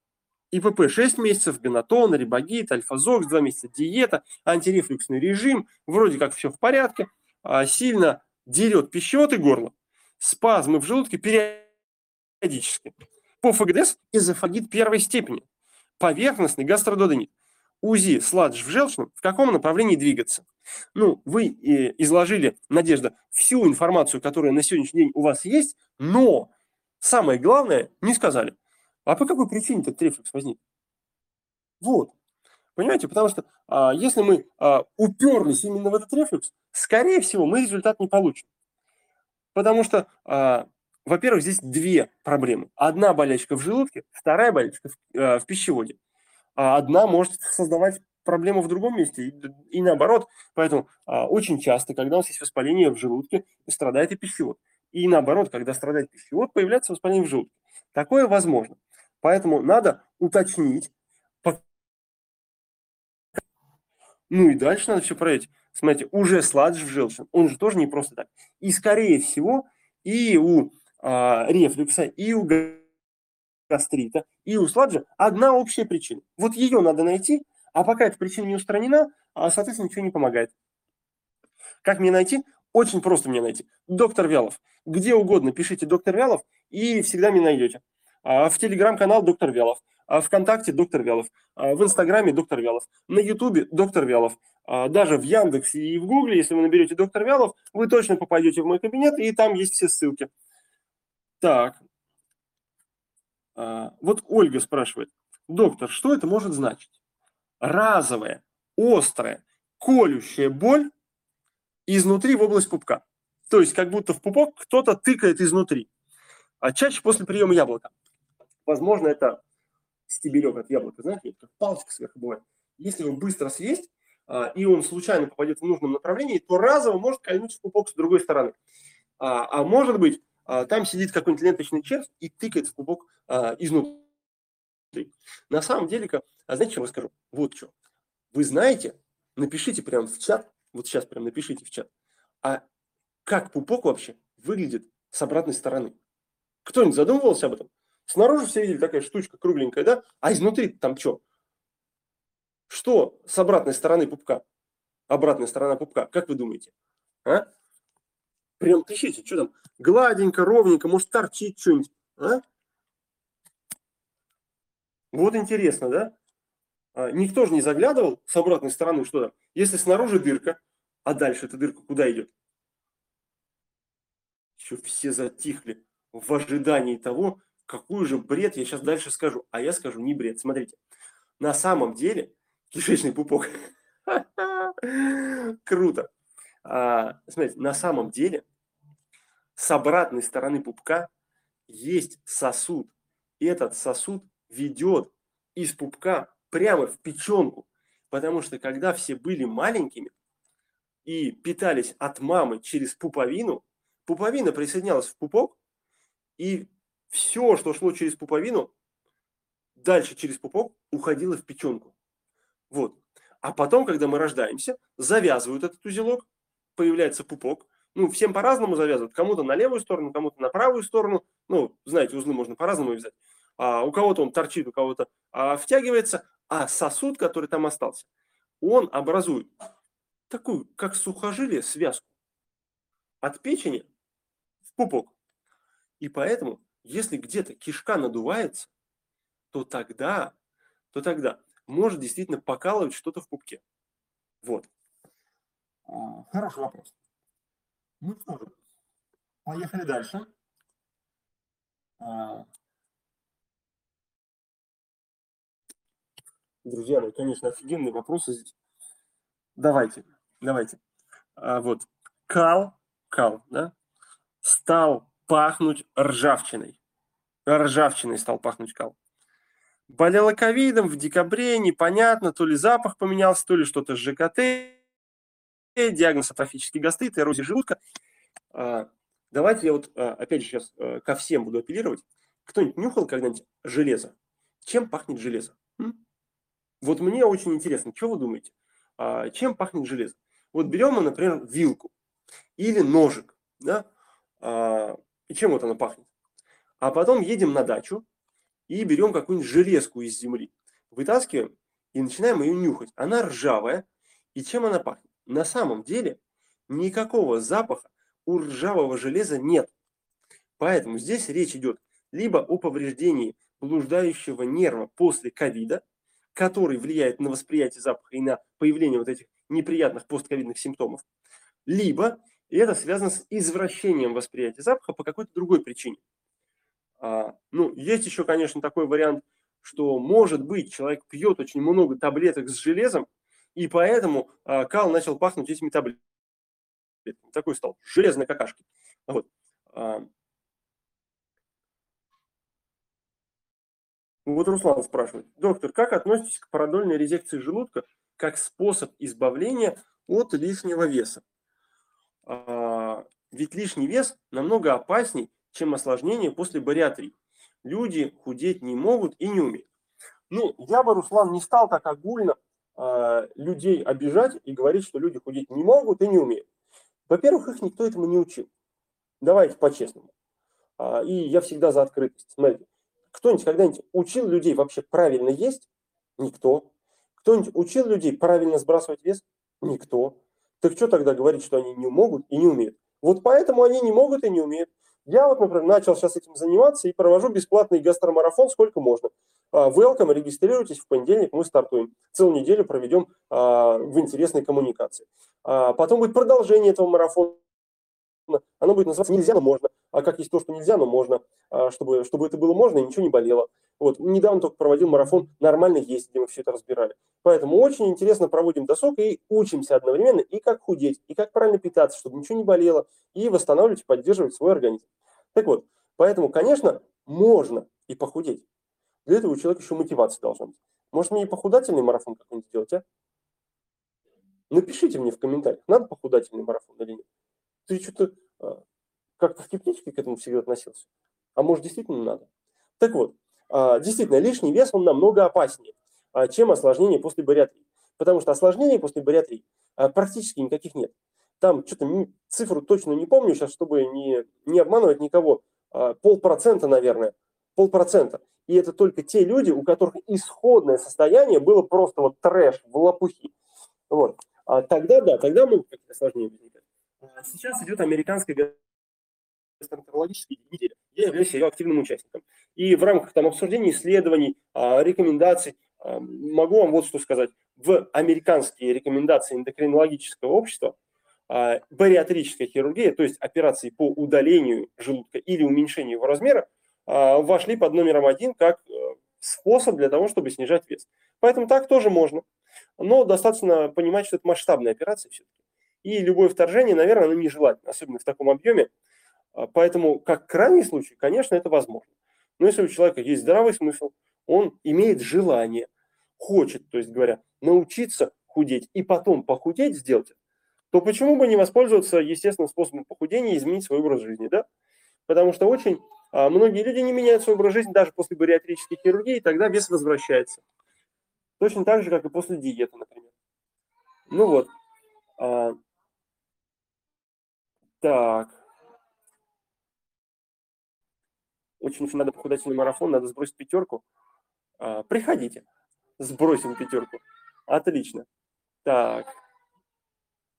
A: ИПП 6 месяцев, бенатон, рибогит, альфа-зокс, 2 месяца диета, антирефлюксный режим, вроде как все в порядке, а, сильно дерет пищевод и горло, спазмы в желудке периодически. По ФГДС эзофагит первой степени, поверхностный гастрододенит. УЗИ сладж в желчном, в каком направлении двигаться. Ну, вы э, изложили, Надежда, всю информацию, которая на сегодняшний день у вас есть, но самое главное не сказали. А по какой причине этот рефлюкс возник? Вот. Понимаете, потому что если мы а, уперлись именно в этот рефлюкс, скорее всего, мы результат не получим. Потому что, а, во-первых, здесь две проблемы. Одна болячка в желудке, вторая болячка в, а, пищеводе. А одна может создавать проблему в другом месте и, наоборот. Поэтому а, очень часто, когда у нас есть воспаление в желудке, страдает и пищевод. И наоборот, когда страдает пищевод, появляется воспаление в желудке. Такое возможно. Поэтому надо уточнить. Ну и дальше надо все проверить. Смотрите, уже сладж в желчном, он же тоже не просто так. И скорее всего и у а, рефлюкса, и у гастрита, и у сладжа одна общая причина. Вот ее надо найти, а пока эта причина не устранена, а, соответственно, ничего не помогает. Как мне найти? Очень просто мне найти. Доктор Вялов. Где угодно пишите доктор Вялов и всегда меня найдете. А, в телеграм-канал доктор Вялов. А, ВКонтакте доктор Вялов. В Инстаграме доктор Вялов. На Ютубе доктор Вялов. Даже в Яндексе и в Гугле, если вы наберете доктор Вялов, вы точно попадете в мой кабинет, и там есть все ссылки. Так. Вот Ольга спрашивает. Доктор, что это может значить? разовая, острая, колющая боль изнутри в область пупка. То есть как будто в пупок кто-то тыкает изнутри. А чаще после приема яблока. Возможно, это стебелек от яблока, знаете, как палочка сверху бывает. Если его быстро съесть, а, и он случайно попадет в нужном направлении, то разово может кольнуть в пупок с другой стороны. А, а может быть, а, там сидит какой-нибудь ленточный червь и тыкает в пупок изнутри. На самом деле, а знаете, что я скажу? Вот что. Вы знаете, напишите прямо в чат, вот сейчас прям напишите в чат, а как пупок вообще выглядит с обратной стороны? Кто-нибудь задумывался об этом? Снаружи все видели такая штучка кругленькая, да? А изнутри там что? Что с обратной стороны пупка? Обратная сторона пупка, как вы думаете? А? Прям пишите, что там? Гладенько, ровненько, может торчит что-нибудь. А? Вот интересно, да? А, никто же не заглядывал с обратной стороны, что там. Если снаружи дырка, а дальше эта дырка куда идет? Еще все затихли в ожидании того, какой же бред я сейчас дальше скажу. А я скажу не бред. Смотрите, на самом деле кишечный пупок. Круто. А, смотрите, на самом деле с обратной стороны пупка есть сосуд. Этот сосуд ведет из пупка прямо в печенку. Потому что когда все были маленькими и питались от мамы через пуповину, пуповина присоединялась в пупок, и все, что шло через пуповину, дальше через пупок уходило в печенку. Вот. А потом, когда мы рождаемся, завязывают этот узелок, появляется пупок. Ну, всем по-разному завязывают. Кому-то на левую сторону, кому-то на правую сторону. Ну, знаете, узлы можно по-разному вязать а, у кого-то он торчит, у кого-то а, втягивается, а сосуд, который там остался, он образует такую, как сухожилие, связку от печени в пупок. И поэтому, если где-то кишка надувается, то тогда, то тогда может действительно покалывать что-то в пупке. Вот. А, хороший вопрос. Ну что же, поехали дальше. А, Друзья мои, конечно, офигенные вопросы здесь. Давайте, давайте. А вот кал, кал, да, стал пахнуть ржавчиной. Ржавчиной стал пахнуть кал. Болела ковидом в декабре, непонятно, то ли запах поменялся, то ли что-то с ЖКТ, диагноз атрофический гастрит, эрозия желудка. А, давайте я вот а, опять же сейчас а, ко всем буду апеллировать. Кто-нибудь нюхал когда-нибудь железо? Чем пахнет железо? Вот мне очень интересно, что вы думаете, чем пахнет железо? Вот берем мы, например, вилку или ножик, да, и чем вот она пахнет? А потом едем на дачу и берем какую-нибудь железку из земли, вытаскиваем и начинаем ее нюхать. Она ржавая, и чем она пахнет? На самом деле никакого запаха у ржавого железа нет. Поэтому здесь речь идет либо о повреждении блуждающего нерва после ковида, который влияет на восприятие запаха и на появление вот этих неприятных постковидных симптомов, либо это связано с извращением восприятия запаха по какой-то другой причине. А, ну, есть еще, конечно, такой вариант, что, может быть, человек пьет очень много таблеток с железом, и поэтому а, кал начал пахнуть этими таблетками. Такой стал, железной какашки. Вот. А, вот Руслан спрашивает, доктор, как относитесь к парадольной резекции желудка как способ избавления от лишнего веса? А, ведь лишний вес намного опасней, чем осложнение после бариатрии. Люди худеть не могут и не умеют. Ну, я бы, Руслан, не стал так огульно э, людей обижать и говорить, что люди худеть не могут и не умеют. Во-первых, их никто этому не учил. Давайте по-честному. А, и я всегда за открытость. Смотрите, кто-нибудь когда-нибудь учил людей вообще правильно есть? Никто. Кто-нибудь учил людей правильно сбрасывать вес? Никто. Так что тогда говорить, что они не могут и не умеют? Вот поэтому они не могут и не умеют. Я вот, например, начал сейчас этим заниматься и провожу бесплатный гастромарафон сколько можно. А, welcome, регистрируйтесь, в понедельник мы стартуем. Целую неделю проведем а, в интересной коммуникации. А, потом будет продолжение этого марафона. Оно будет называться «Нельзя, но можно». А как есть то, что нельзя, но можно, чтобы, чтобы это было можно и ничего не болело. Вот. Недавно только проводил марафон «Нормально есть», где мы все это разбирали. Поэтому очень интересно проводим досуг и учимся одновременно и как худеть, и как правильно питаться, чтобы ничего не болело, и восстанавливать и поддерживать свой организм. Так вот, поэтому, конечно, можно и похудеть. Для этого у человека еще мотивация должна быть. Может, мне и похудательный марафон какой-нибудь сделать, а? Напишите мне в комментариях, надо похудательный марафон или нет. Ты что-то а, как-то скептически к этому всегда относился. А может, действительно надо. Так вот, а, действительно, лишний вес, он намного опаснее, а, чем осложнение после бариатрии. Потому что осложнений после бариатрии а, практически никаких нет. Там что-то цифру точно не помню сейчас, чтобы не, не обманывать никого. Полпроцента, наверное. Полпроцента. И это только те люди, у которых исходное состояние было просто вот трэш в лопухи. Вот. А тогда, да, тогда возникать. Сейчас идет американская гастроэнтерологическая неделя. Я являюсь ее активным участником. И в рамках там, обсуждения исследований, а, рекомендаций, а, могу вам вот что сказать. В американские рекомендации эндокринологического общества а, бариатрическая хирургия, то есть операции по удалению желудка или уменьшению его размера, вошли под номером один как э, способ для того, чтобы снижать вес. Поэтому так тоже можно. Но достаточно понимать, что это масштабная операция все-таки. И любое вторжение, наверное, оно нежелательно, особенно в таком объеме. А, поэтому, как крайний случай, конечно, это возможно. Но если у человека есть здравый смысл, он имеет желание, хочет, то есть говоря, научиться худеть и потом похудеть, сделать то почему бы не воспользоваться естественным способом похудения и изменить свой образ жизни, да? Потому что очень а, многие люди не меняют свой образ жизни даже после бариатрической хирургии, и тогда вес возвращается. Точно так же, как и после диеты, например. Ну вот. А, так. Очень-очень надо похудательный марафон, надо сбросить пятерку. А, приходите, сбросим пятерку. Отлично. Так.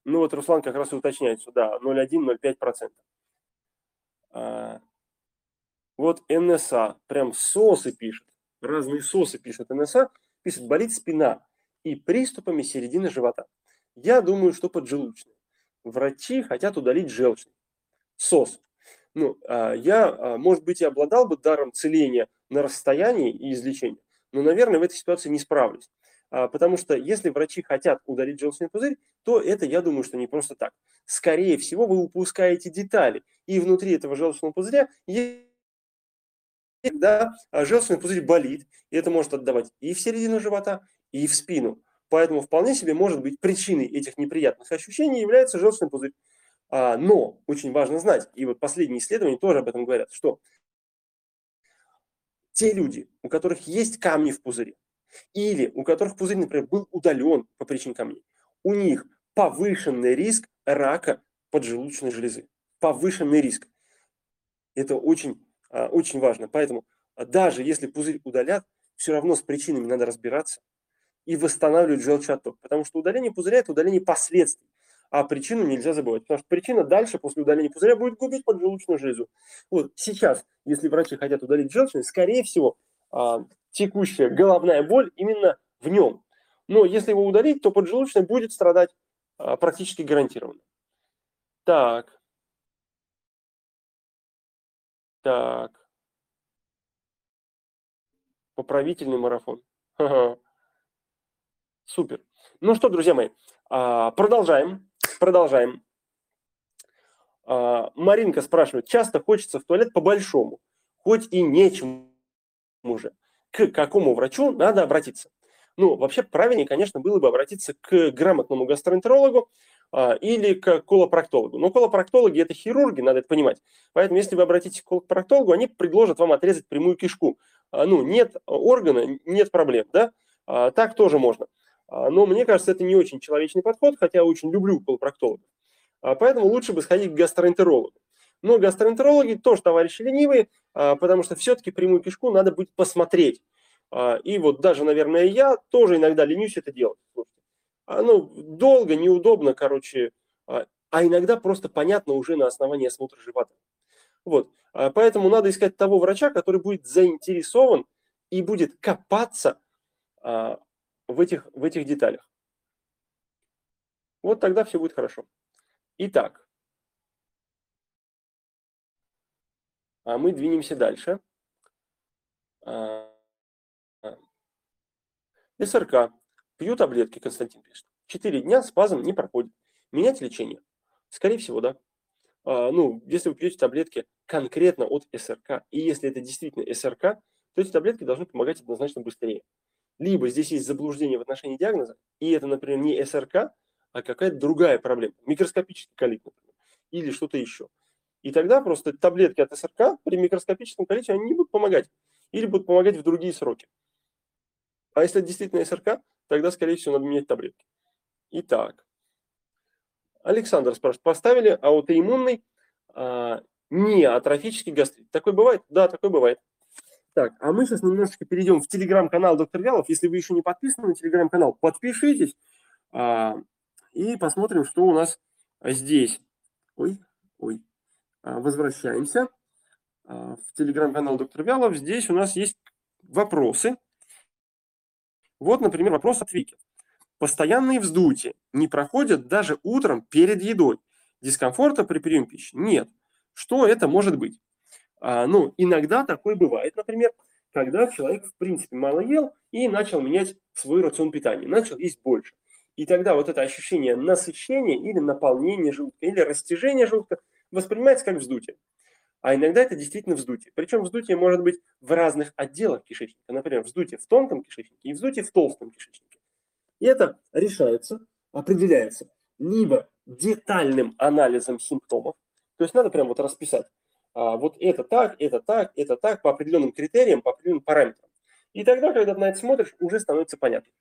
A: Ну вот Руслан как раз и уточняет сюда 0,1-0,5%. А, вот НСА, прям сосы пишет, разные сосы пишет НСА, пишет, болит спина и приступами середины живота. Я думаю, что поджелудочная. Врачи хотят удалить желчный. СОС ну, а, я, а, может быть, и обладал бы даром целения на расстоянии и излечения, но, наверное, в этой ситуации не справлюсь. А, потому что если врачи хотят удалить желчный пузырь, то это, я думаю, что не просто так. Скорее всего, вы упускаете детали. И внутри этого желчного пузыря да, желчный пузырь болит, и это может отдавать и в середину живота, и в спину. Поэтому вполне себе может быть причиной этих неприятных ощущений является желчный пузырь. А, но очень важно знать, и вот последние исследования тоже об этом говорят, что те люди, у которых есть камни в пузыре, или у которых пузырь, например, был удален по причине камней, у них повышенный риск рака поджелудочной железы. Повышенный риск. Это очень, а, очень важно. Поэтому даже если пузырь удалят, все равно с причинами надо разбираться и восстанавливать желчаток. Потому что удаление пузыря – это удаление последствий а причину нельзя забывать, потому что причина дальше, после удаления пузыря, будет губить поджелудочную железу. Вот сейчас, если врачи хотят удалить желчный, скорее всего, а, текущая головная боль именно в нем. Но если его удалить, то поджелудочная будет страдать а, практически гарантированно. Так. Так. Поправительный марафон. Ага. Супер. Ну что, друзья мои, а, продолжаем. Продолжаем. А, Маринка спрашивает, часто хочется в туалет по-большому, хоть и нечему уже. К какому врачу надо обратиться? Ну, вообще правильнее, конечно, было бы обратиться к грамотному гастроэнтерологу а, или к колопроктологу. Но колопроктологи – это хирурги, надо это понимать. Поэтому, если вы обратитесь к колопроктологу, они предложат вам отрезать прямую кишку. А, ну, нет органа, нет проблем, да? А, так тоже можно. А, но мне кажется, это не очень человечный подход, хотя очень люблю колопроктологов. А, поэтому лучше бы сходить к гастроэнтерологу. Но гастроэнтерологи тоже товарищи ленивые, а, потому что все-таки прямую кишку надо будет посмотреть. И вот даже, наверное, я тоже иногда ленюсь это делать. Ну, долго, неудобно, короче, а иногда просто понятно уже на основании осмотра живота. Вот. Поэтому надо искать того врача, который будет заинтересован и будет копаться в этих, в этих деталях. Вот тогда все будет хорошо. Итак, а мы двинемся дальше. А, СРК. Пью таблетки, Константин пишет. Четыре дня спазм не проходит. Менять лечение? Скорее всего, да. А, ну, если вы пьете таблетки конкретно от СРК, и если это действительно СРК, то эти таблетки должны помогать однозначно быстрее. Либо здесь есть заблуждение в отношении диагноза, и это, например, не СРК, а какая-то другая проблема, микроскопический колит, например, или что-то еще. И тогда просто таблетки от СРК при микроскопическом колите, они не будут помогать, или будут помогать в другие сроки. А если действительно СРК, тогда, скорее всего, надо менять таблетки. Итак, Александр спрашивает, поставили аутоиммунный а, не атрофический гастрит. Такой бывает? Да, такой бывает. Так, а мы сейчас немножечко перейдем в телеграм-канал Доктор Вялов. Если вы еще не подписаны на телеграм-канал, подпишитесь а, и посмотрим, что у нас здесь. Ой, ой. А, возвращаемся а, в телеграм-канал Доктор Вялов. Здесь у нас есть вопросы. Вот, например, вопрос от Вики. Постоянные вздутия не проходят даже утром перед едой. Дискомфорта при приеме пищи? Нет. Что это может быть? А, ну, иногда такое бывает, например, когда человек, в принципе, мало ел и начал менять свой рацион питания, начал есть больше. И тогда вот это ощущение насыщения или наполнения желудка, или растяжения желудка воспринимается как вздутие. А иногда это действительно вздутие. Причем вздутие может быть в разных отделах кишечника. Например, вздутие в тонком кишечнике и вздутие в толстом кишечнике. И это решается, определяется либо детальным анализом симптомов, то есть надо прям вот расписать, вот это так, это так, это так, по определенным критериям, по определенным параметрам. И тогда, когда ты на это смотришь, уже становится понятно.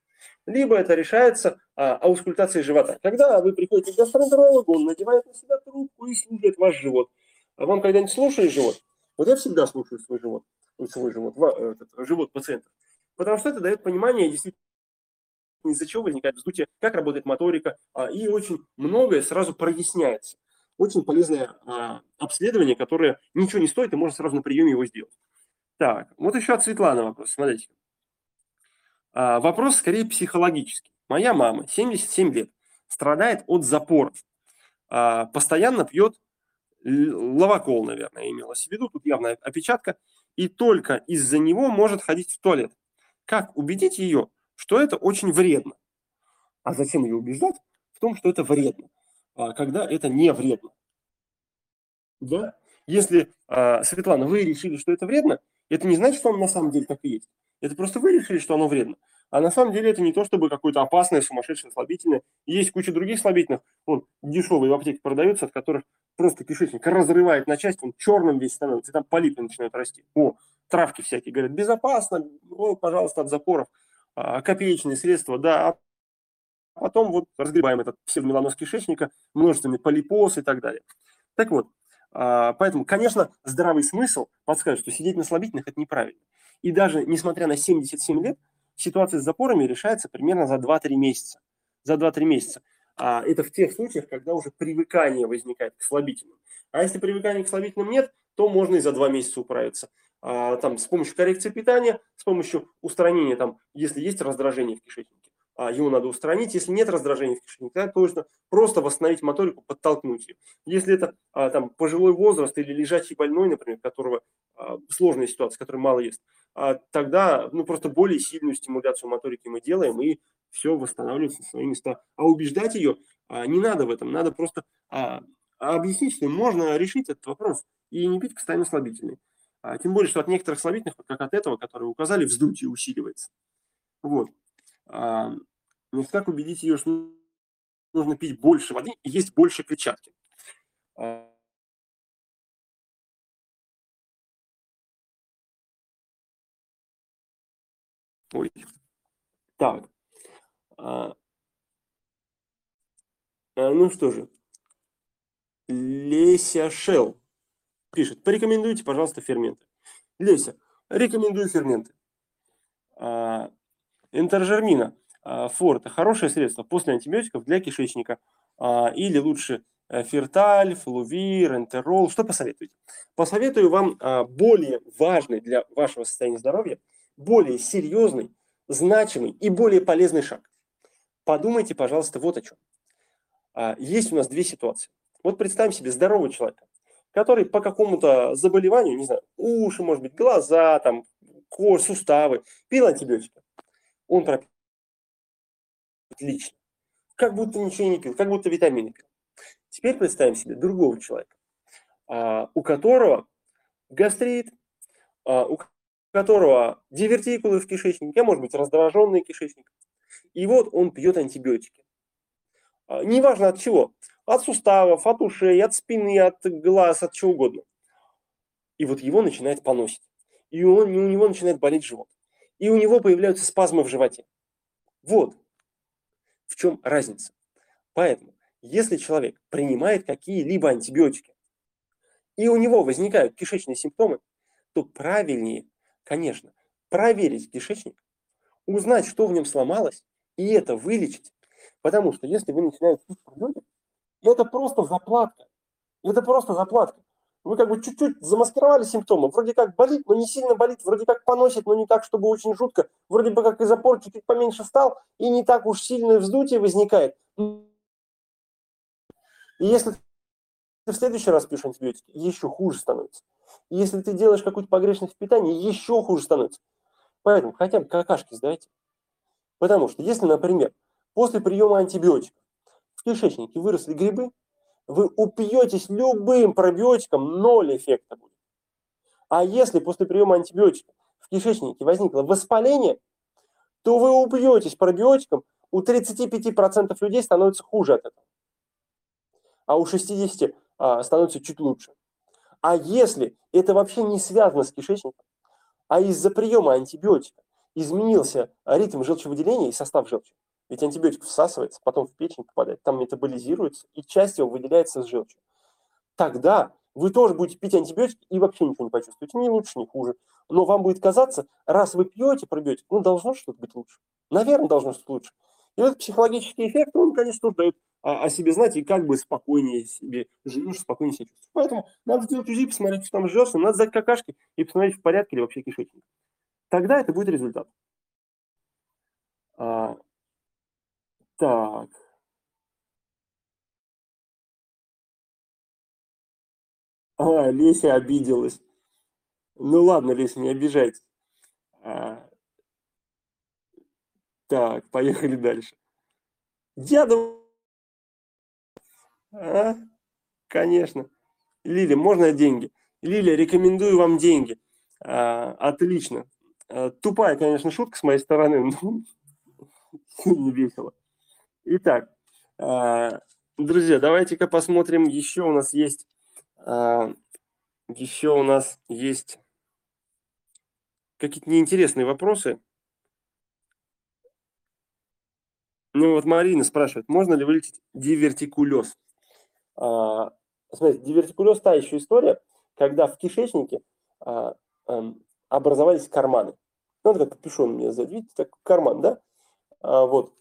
A: Либо это решается а, аускультацией живота. Когда вы приходите к гастроэнтерологу, он надевает на себя трубку и слушает ваш живот. А вам когда-нибудь слушаешь живот? Вот я всегда слушаю свой живот, свой живот, этот, живот пациента. Потому что это дает понимание действительно из-за чего возникает вздутие, как работает моторика, а, и очень многое сразу проясняется очень полезное а, обследование, которое ничего не стоит, и можно сразу на приеме его сделать. Так, вот еще от Светланы вопрос, смотрите. А, вопрос скорее психологический. Моя мама, 77 лет, страдает от запоров. А, постоянно пьет лавакол, наверное, имелось в виду, тут явная опечатка, и только из-за него может ходить в туалет. Как убедить ее, что это очень вредно? А зачем ее убеждать в том, что это вредно? А, когда это не вредно. Да? Если, а, Светлана, вы решили, что это вредно, это не значит, что оно на самом деле так и есть. Это просто вы решили, что оно вредно. А на самом деле это не то, чтобы какое-то опасное, сумасшедшее слабительное. Есть куча других слабительных, вон, дешевые в аптеке продаются, от которых просто кишечник разрывает на части, он черным весь становится, и там полипы начинают расти. О, травки всякие, говорят, безопасно, о, пожалуйста, от запоров. А, копеечные средства, да, Потом вот разгребаем этот псевдомеланоз кишечника, множественный полипоз и так далее. Так вот, а, поэтому, конечно, здравый смысл подскажет, что сидеть на слабительных – это неправильно. И даже несмотря на 77 лет, ситуация с запорами решается примерно за 2-3 месяца. За 2-3 месяца. А это в тех случаях, когда уже привыкание возникает к слабительным. А если привыкания к слабительным нет, то можно и за 2 месяца управиться. А, там, с помощью коррекции питания, с помощью устранения, там, если есть раздражение в кишечнике, его надо устранить. Если нет раздражения в кишечнике, то нужно просто восстановить моторику, подтолкнуть ее. Если это а, там, пожилой возраст или лежачий больной, например, которого а, сложная ситуация, который мало ест, а, тогда ну, просто более сильную стимуляцию моторики мы делаем, и все восстанавливается на свои места. А убеждать ее а, не надо в этом, надо просто а, объяснить, что можно решить этот вопрос и не пить постоянно слабительные. А, тем более, что от некоторых слабительных, как от этого, которые указали, вздутие усиливается. Вот. А, как убедить ее, что нужно пить больше воды и есть больше клетчатки. А, ой. Так. А, ну что же. Леся Шел пишет, порекомендуйте, пожалуйста, ферменты. Леся, рекомендую ферменты. Энтержермина, а, фор – это хорошее средство после антибиотиков для кишечника. А, или лучше э, ферталь, флувир, энтерол. Что посоветуете? Посоветую вам а, более важный для вашего состояния здоровья, более серьезный, значимый и более полезный шаг. Подумайте, пожалуйста, вот о чем. Есть у нас две ситуации. Вот представим себе здорового человека, который по какому-то заболеванию, не знаю, уши, может быть, глаза, там, кожа, суставы, пил антибиотики. Он пропил отлично. Как будто ничего не пил, как будто витамины пил. Теперь представим себе другого человека, а, у которого гастрит, а, у которого дивертикулы в кишечнике, а может быть раздраженный кишечник. И вот он пьет антибиотики. Неважно от чего. От суставов, от ушей, от спины, от глаз, от чего угодно. И вот его начинает поносить. И он, у него начинает болеть живот. И у него появляются спазмы в животе. Вот в чем разница. Поэтому, если человек принимает какие-либо антибиотики, и у него возникают кишечные симптомы, то правильнее, конечно, проверить кишечник, узнать, что в нем сломалось, и это вылечить. Потому что если вы начинаете антибиотик, это просто заплатка. Это просто заплатка. Вы как бы чуть-чуть замаскировали симптомы. Вроде как болит, но не сильно болит. Вроде как поносит, но не так, чтобы очень жутко. Вроде бы как из-за порки чуть поменьше стал, и не так уж сильное вздутие возникает. И если ты в следующий раз пьешь антибиотики, еще хуже становится. И если ты делаешь какую-то погрешность в питании, еще хуже становится. Поэтому хотя бы какашки сдайте. Потому что если, например, после приема антибиотиков в кишечнике выросли грибы, вы упьетесь любым пробиотиком, ноль эффекта будет. А если после приема антибиотика в кишечнике возникло воспаление, то вы упьетесь пробиотиком, у 35% людей становится хуже от этого. А у 60% а, становится чуть лучше. А если это вообще не связано с кишечником, а из-за приема антибиотика изменился ритм желчевыделения и состав желчи, ведь антибиотик всасывается, потом в печень попадает, там метаболизируется, и часть его выделяется с желчью. Тогда вы тоже будете пить антибиотики и вообще ничего не почувствуете, ни лучше, ни хуже. Но вам будет казаться, раз вы пьете пробиотик, ну, должно что-то быть лучше. Наверное, должно что-то лучше. И этот психологический эффект, он, конечно, тоже дает о, себе знать, и как бы спокойнее себе живешь, спокойнее себя чувствуешь. Поэтому надо сделать УЗИ, посмотреть, что там жжется, надо сдать какашки и посмотреть, в порядке ли вообще кишечник. Тогда это будет результат. Так. А, Леся обиделась. Ну ладно, Леся, не обижайтесь. А, так, поехали дальше. Дядов. А, конечно. Лиля, можно деньги? Лиля, рекомендую вам деньги. А, отлично. А, тупая, конечно, шутка с моей стороны, но не весело. Итак, а, друзья, давайте-ка посмотрим. Еще у нас есть, а, еще у нас есть какие-то неинтересные вопросы. Ну вот Марина спрашивает, можно ли вылечить дивертикулез? А, смотрите, дивертикулез та еще история, когда в кишечнике образовались карманы. Ну, это как капюшон мне сзади, видите, так карман, да? Вот.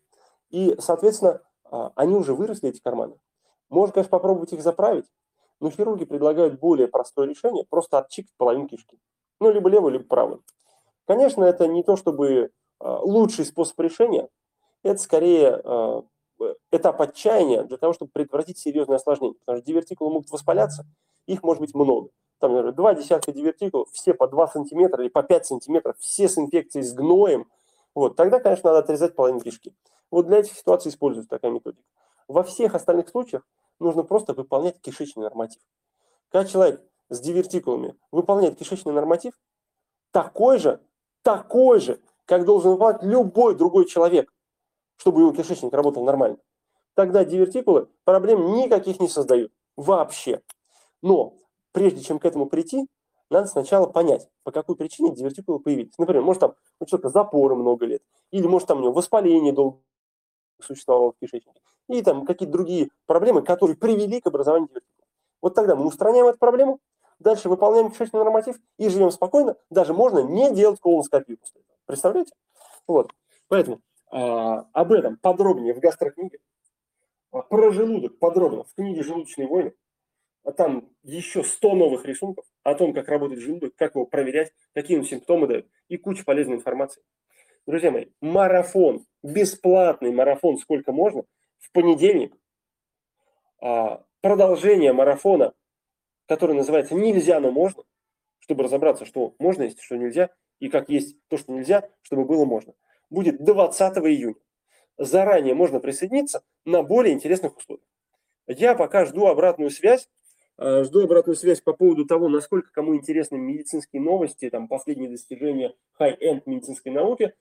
A: И, соответственно, а, они уже выросли, эти карманы. Можно, конечно, попробовать их заправить, но хирурги предлагают более простое решение, просто отчикать половину кишки. Ну, либо левую, либо правую. Конечно, это не то, чтобы а, лучший способ решения, это скорее а, этап отчаяния для того, чтобы предотвратить серьезное осложнение. Потому что дивертикулы могут воспаляться, их может быть много. там, например, два десятка дивертикулов, все по 2 сантиметра или по 5 сантиметров, все с инфекцией, с гноем, вот, тогда, конечно, надо отрезать половину кишки. Вот для этих ситуаций используется такая методика. Во всех остальных случаях нужно просто выполнять кишечный норматив. Когда человек с дивертикулами выполняет кишечный норматив, такой же, такой же, как должен выполнять любой другой человек, чтобы его кишечник работал нормально. Тогда дивертикулы проблем никаких не создают. Вообще. Но прежде чем к этому прийти, надо сначала понять, по какой причине дивертикулы появились. Например, может там у человека запоры много лет, или может там у него воспаление долго существовало в кишечнике, и там какие-то другие проблемы, которые привели к образованию дивертикулов. Вот тогда мы устраняем эту проблему, дальше выполняем кишечный норматив и живем спокойно, даже можно не делать колоноскопию после этого. Представляете? Вот. Поэтому а, об этом подробнее в гастрокниге. А, про желудок подробно в книге «Желудочные войны». А там еще 100 новых рисунков о том, как работает желудок, как его проверять, какие он симптомы дает и куча полезной информации. Друзья мои, марафон, бесплатный марафон, сколько можно, в понедельник. А, продолжение марафона, который называется «Нельзя, но можно», чтобы разобраться, что можно есть, что нельзя, и как есть то, что нельзя, чтобы было можно. Будет 20 июня. Заранее можно присоединиться на более интересных условиях. Я пока жду обратную связь Э, жду обратную связь по поводу того, насколько кому интересны медицинские новости, там последние достижения high-end медицинской науки.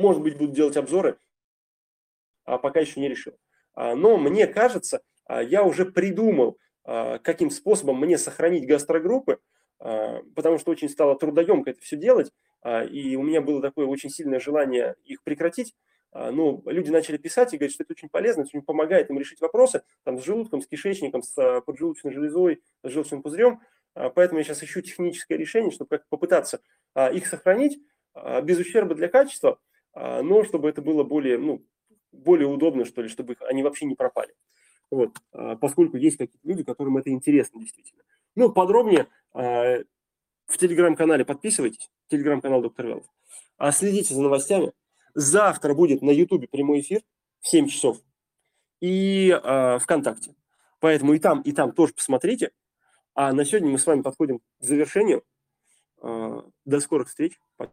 A: А, может быть, буду делать обзоры, а пока еще не решил. А, но мне кажется, я уже придумал, каким способом мне сохранить гастрогруппы, потому что очень стало трудоемко это все делать, и у меня было такое очень сильное желание их прекратить. А, ну, люди начали писать и говорить, что это очень полезно, это очень помогает им решить вопросы там, с желудком, с кишечником, с а, поджелудочной железой, с желчным пузырем. А, поэтому я сейчас ищу техническое решение, чтобы как попытаться их сохранить без ущерба для качества, но чтобы это было более, ну, более удобно, что ли, чтобы они вообще не пропали. Вот, поскольку есть какие-то люди, которым это интересно действительно. Ну, подробнее в телеграм-канале подписывайтесь, телеграм-канал доктор Велов. Следите за новостями, Завтра будет на Ютубе прямой эфир в 7 часов и э, ВКонтакте. Поэтому и там, и там тоже посмотрите. А на сегодня мы с вами подходим к завершению. Э, до скорых встреч. Пока.